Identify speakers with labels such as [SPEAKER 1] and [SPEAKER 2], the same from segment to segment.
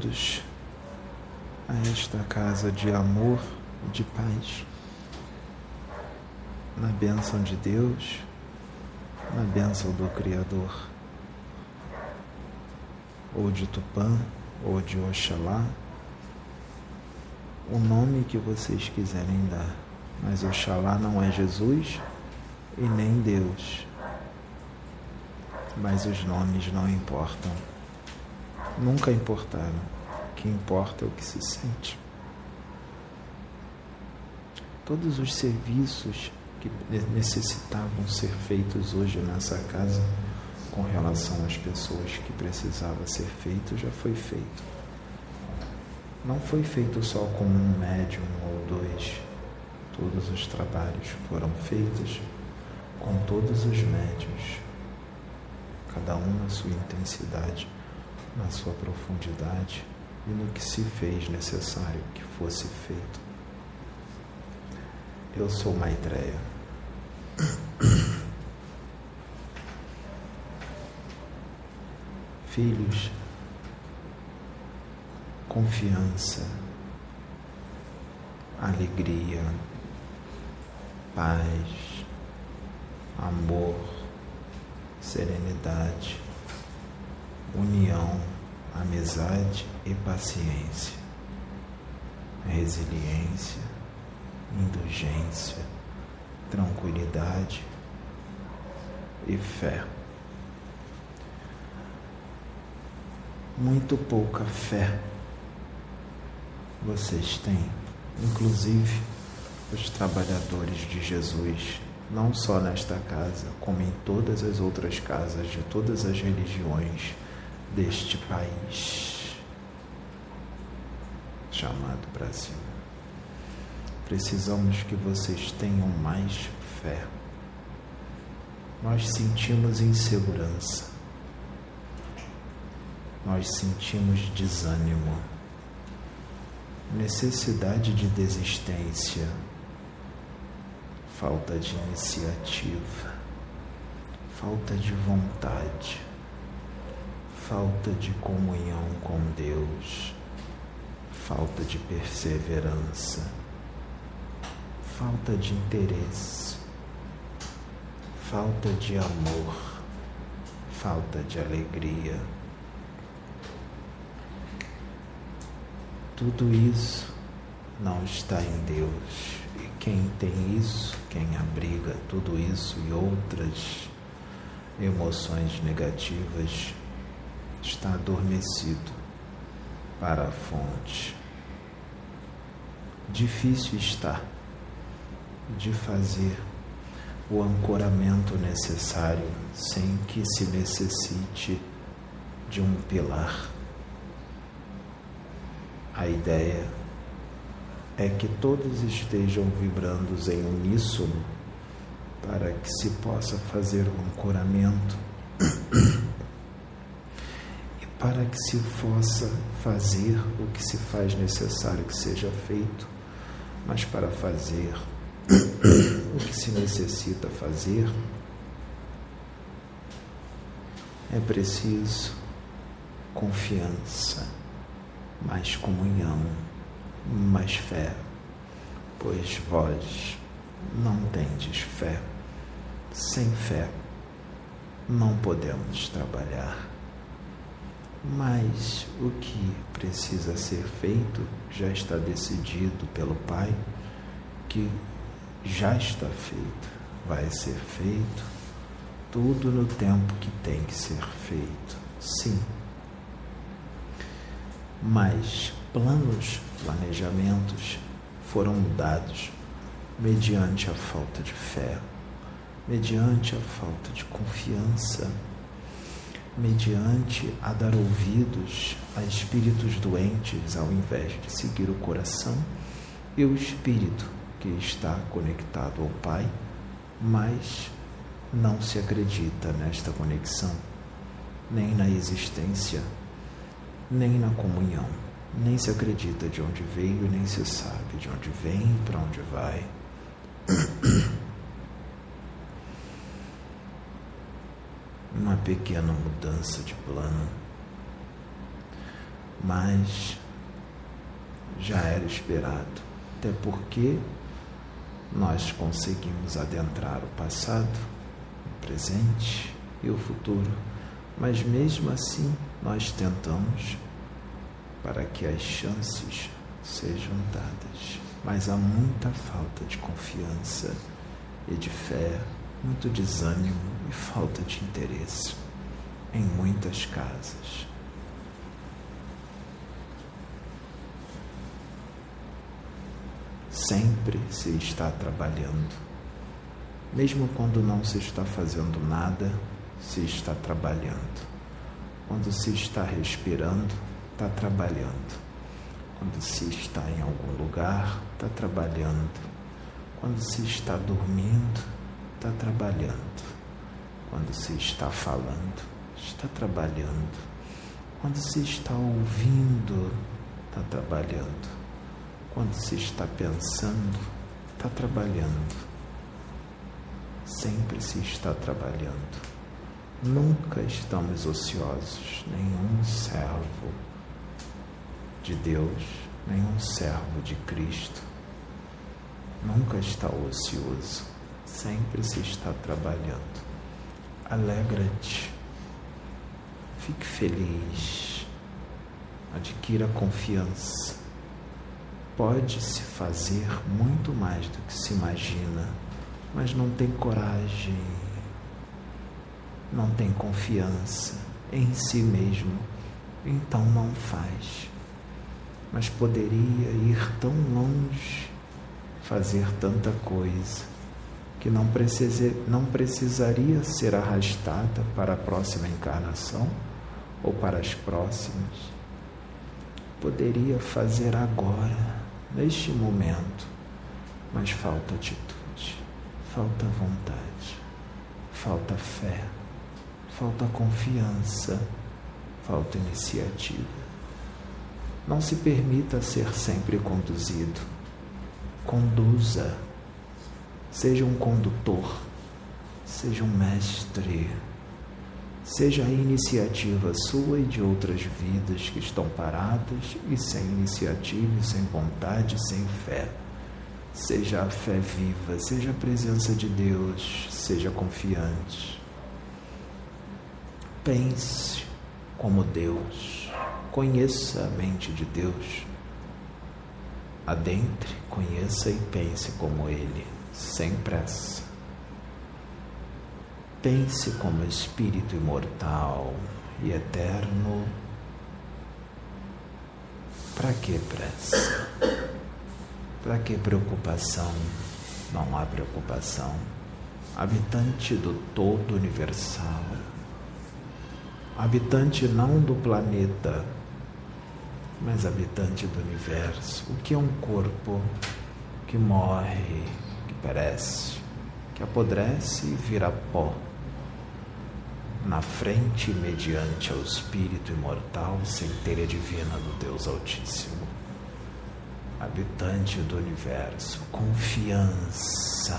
[SPEAKER 1] todos a esta casa de amor e de paz. Na bênção de Deus, na bênção do Criador, ou de Tupã, ou de Oxalá, o nome que vocês quiserem dar. Mas Oxalá não é Jesus e nem Deus. Mas os nomes não importam. Nunca importaram. O que importa é o que se sente. Todos os serviços que necessitavam ser feitos hoje nessa casa com relação às pessoas que precisava ser feito já foi feito. Não foi feito só com um médium ou dois. Todos os trabalhos foram feitos com todos os médios, cada um na sua intensidade, na sua profundidade e no que se fez necessário que fosse feito. Eu sou Maitreya. Filhos, confiança, alegria, paz, amor, serenidade, união, amizade e paciência, resiliência, indulgência, tranquilidade e fé. Muito pouca fé vocês têm, inclusive os trabalhadores de Jesus, não só nesta casa, como em todas as outras casas de todas as religiões deste país chamado Brasil. Precisamos que vocês tenham mais fé. Nós sentimos insegurança. Nós sentimos desânimo, necessidade de desistência, falta de iniciativa, falta de vontade, falta de comunhão com Deus, falta de perseverança, falta de interesse, falta de amor, falta de alegria. Tudo isso não está em Deus. E quem tem isso, quem abriga tudo isso e outras emoções negativas, está adormecido para a fonte. Difícil está de fazer o ancoramento necessário sem que se necessite de um pilar a ideia é que todos estejam vibrando em uníssono para que se possa fazer o ancoramento para que se possa fazer o que se faz necessário que seja feito, mas para fazer o que se necessita fazer é preciso confiança mais comunhão, mais fé, pois vós não tendes fé. Sem fé não podemos trabalhar. Mas o que precisa ser feito já está decidido pelo Pai, que já está feito, vai ser feito, tudo no tempo que tem que ser feito. Sim, mas planos, planejamentos foram mudados mediante a falta de fé, mediante a falta de confiança, mediante a dar ouvidos a espíritos doentes ao invés de seguir o coração e o espírito que está conectado ao Pai, mas não se acredita nesta conexão, nem na existência nem na comunhão. Nem se acredita de onde veio, nem se sabe de onde vem e para onde vai. Uma pequena mudança de plano. Mas já era esperado, até porque nós conseguimos adentrar o passado, o presente e o futuro, mas mesmo assim nós tentamos para que as chances sejam dadas. Mas há muita falta de confiança e de fé, muito desânimo e falta de interesse em muitas casas. Sempre se está trabalhando. Mesmo quando não se está fazendo nada, se está trabalhando. Quando se está respirando, está trabalhando. Quando se está em algum lugar, está trabalhando. Quando se está dormindo, está trabalhando. Quando se está falando, está trabalhando. Quando se está ouvindo, está trabalhando. Quando se está pensando, está trabalhando. Sempre se está trabalhando. Nunca estamos ociosos, nenhum servo de Deus, nenhum servo de Cristo nunca está ocioso, sempre se está trabalhando. Alegra-te, fique feliz, adquira confiança pode-se fazer muito mais do que se imagina, mas não tem coragem, não tem confiança em si mesmo, então não faz. Mas poderia ir tão longe, fazer tanta coisa, que não, precise, não precisaria ser arrastada para a próxima encarnação ou para as próximas. Poderia fazer agora neste momento, mas falta atitude, falta vontade, falta fé, falta confiança, falta iniciativa. Não se permita ser sempre conduzido. Conduza. Seja um condutor, seja um mestre seja a iniciativa sua e de outras vidas que estão paradas e sem iniciativa, sem vontade, sem fé. Seja a fé viva, seja a presença de Deus, seja confiante. Pense como Deus, conheça a mente de Deus. Adentre, conheça e pense como Ele, sem pressa. Pense como espírito imortal e eterno. Para que pressa? Para que preocupação? Não há preocupação. Habitante do todo universal. Habitante não do planeta, mas habitante do universo. O que é um corpo que morre, perece, que apodrece e vira pó? na frente mediante ao Espírito imortal, centelha divina do Deus Altíssimo, habitante do universo, confiança.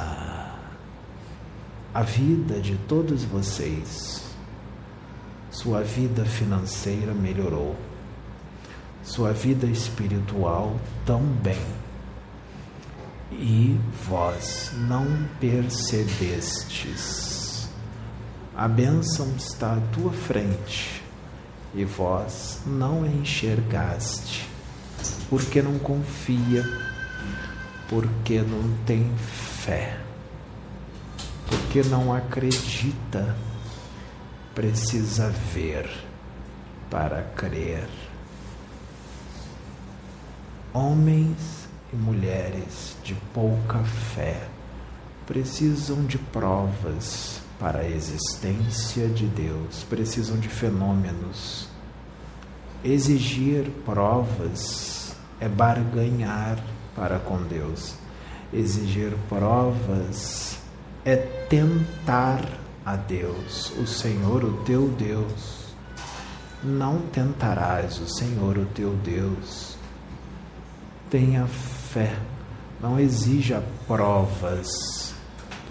[SPEAKER 1] A vida de todos vocês, sua vida financeira melhorou, sua vida espiritual também. E vós não percebestes a bênção está à tua frente e vós não a enxergaste, porque não confia, porque não tem fé, porque não acredita, precisa ver para crer. Homens e mulheres de pouca fé precisam de provas para a existência de Deus, precisam de fenômenos. Exigir provas é barganhar para com Deus. Exigir provas é tentar a Deus, o Senhor, o teu Deus. Não tentarás o Senhor, o teu Deus. Tenha fé, não exija provas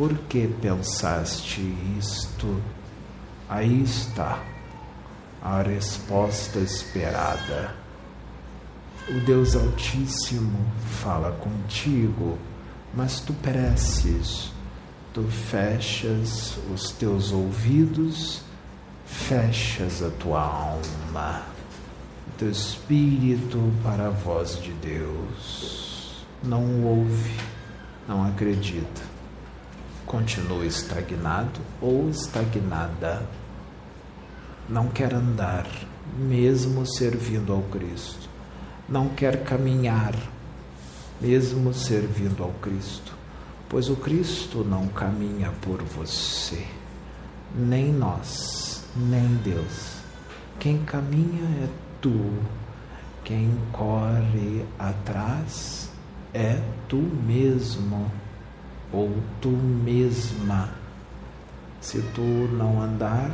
[SPEAKER 1] por que pensaste isto? Aí está a resposta esperada. o Deus Altíssimo fala contigo, mas tu pereces, tu fechas os teus ouvidos, fechas a tua alma, teu espírito para a voz de Deus. Não ouve, não acredita. Continua estagnado ou estagnada. Não quer andar, mesmo servindo ao Cristo não quer caminhar, mesmo servindo ao Cristo, pois o Cristo não caminha por você, nem nós, nem Deus. Quem caminha é tu, quem corre atrás é tu mesmo ou tu mesma. Se tu não andar,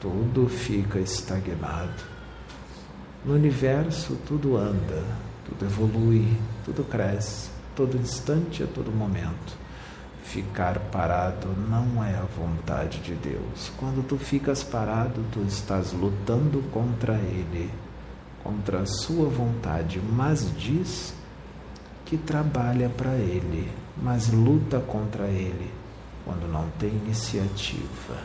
[SPEAKER 1] tudo fica estagnado no universo tudo anda, tudo evolui, tudo cresce, todo instante, a todo momento. Ficar parado não é a vontade de Deus. Quando tu ficas parado, tu estás lutando contra Ele, contra a sua vontade, mas diz que trabalha para Ele, mas luta contra Ele quando não tem iniciativa,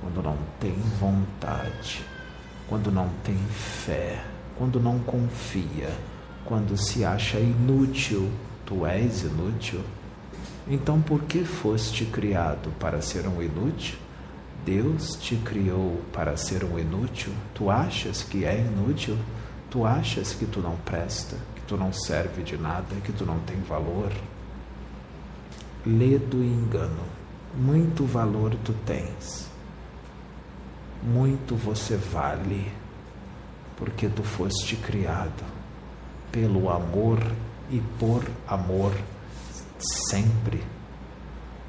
[SPEAKER 1] quando não tem vontade quando não tem fé, quando não confia, quando se acha inútil, tu és inútil. Então, por que foste criado para ser um inútil? Deus te criou para ser um inútil? Tu achas que é inútil? Tu achas que tu não presta, tu não serve de nada, que tu não tem valor? Ledo e engano. Muito valor tu tens muito você vale, porque tu foste criado pelo amor e por amor sempre,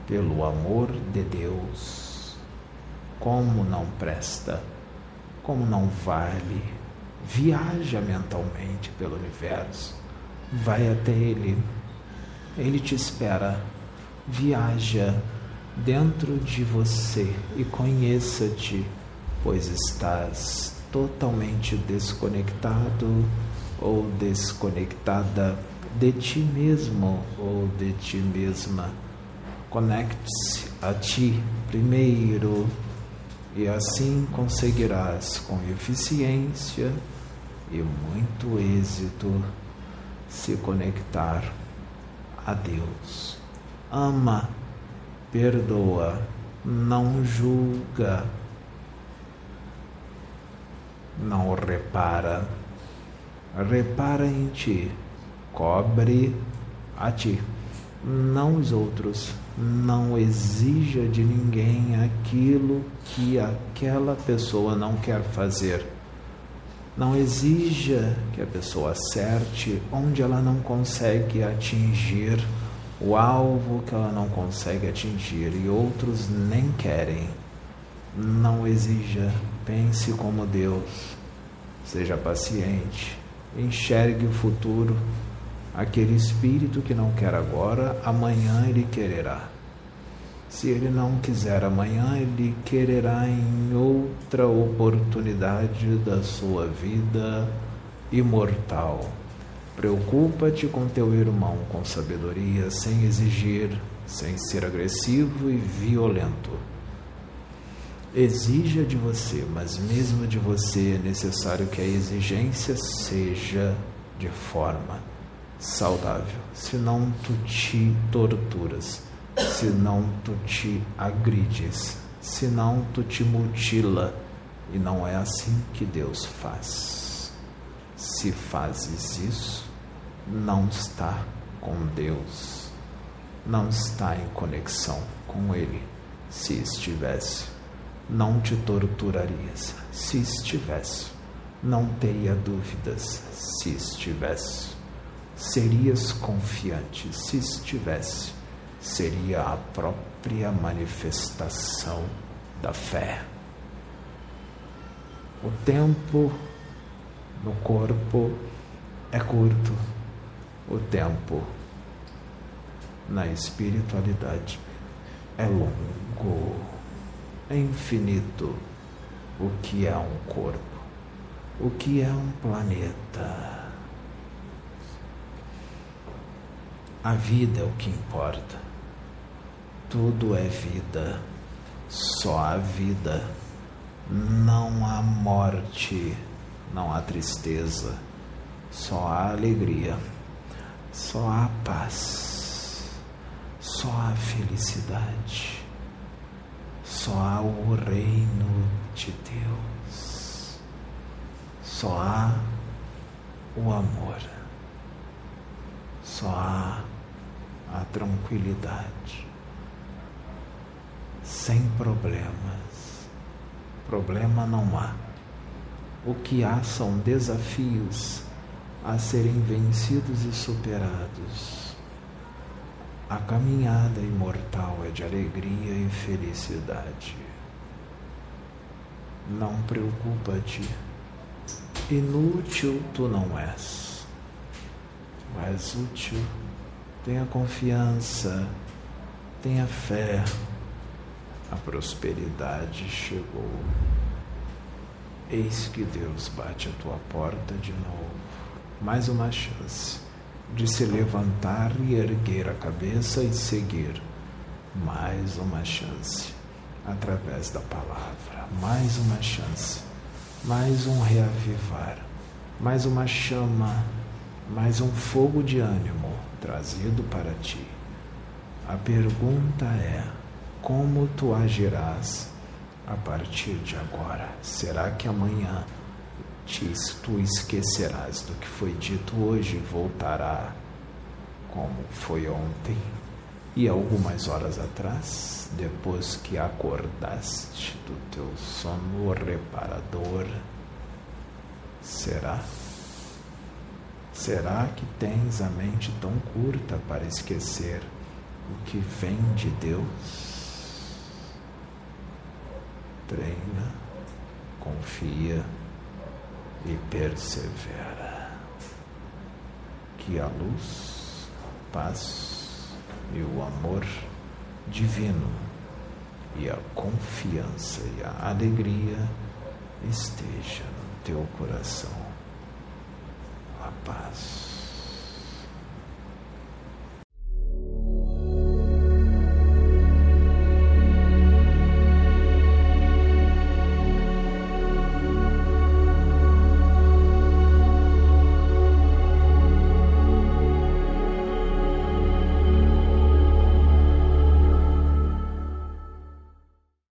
[SPEAKER 1] pelo amor de Deus. Como não presta, como não vale, viaja mentalmente pelo universo, vai até Ele, Ele te espera, viaja dentro de você e conheça-te pois estás totalmente desconectado ou desconectada de ti mesmo ou de ti mesma. Conecte-se a ti primeiro e assim conseguirás com eficiência e muito êxito se conectar a Deus. Ama, perdoa, não julga não repara, repara em ti, cobre a ti, não os outros. Não exija de ninguém aquilo que aquela pessoa não quer fazer. Não exija que a pessoa acerte onde ela não consegue atingir o alvo que ela não consegue atingir e outros nem querem. Não exija, pense como Deus. Seja paciente, enxergue o futuro. Aquele espírito que não quer agora, amanhã ele quererá. Se ele não quiser amanhã, ele quererá em outra oportunidade da sua vida imortal. Preocupa-te com teu irmão com sabedoria, sem exigir, sem ser agressivo e violento. Exija de você, mas mesmo de você é necessário que a exigência seja de forma saudável, senão tu te torturas, senão tu te agrides, senão tu te mutila, e não é assim que Deus faz. Se fazes isso, não está com Deus, não está em conexão com Ele. Se estivesse, não te torturarias. Se estivesse, não teria dúvidas. Se estivesse, serias confiante. Se estivesse, seria a própria manifestação da fé. O tempo no corpo é curto, o tempo na espiritualidade é longo é infinito o que é um corpo. o que é um planeta. A vida é o que importa. Tudo é vida, só há vida. Não há morte, não há tristeza, só há alegria, só há paz, só há felicidade, só há o reino de Deus, só há o amor, só há a tranquilidade, sem problemas. Problema não há. O que há são desafios a serem vencidos e superados. A caminhada imortal é de alegria e felicidade. Não preocupa-te, inútil tu não és. És útil, tenha confiança, tenha fé. A prosperidade chegou. Eis que Deus bate a tua porta de novo. Mais uma chance de se levantar e erguer a cabeça e seguir. Mais uma chance através da palavra. Mais uma chance. Mais um reavivar. Mais uma chama. Mais um fogo de ânimo trazido para ti. A pergunta é: como tu agirás a partir de agora? Será que amanhã tu esquecerás do que foi dito hoje e voltará como foi ontem? E algumas horas atrás, depois que acordaste do teu sono reparador, será? Será que tens a mente tão curta para esquecer o que vem de Deus? Treina, confia e persevera. Que a luz, a paz e o amor divino e a confiança e a alegria esteja no teu coração. A paz.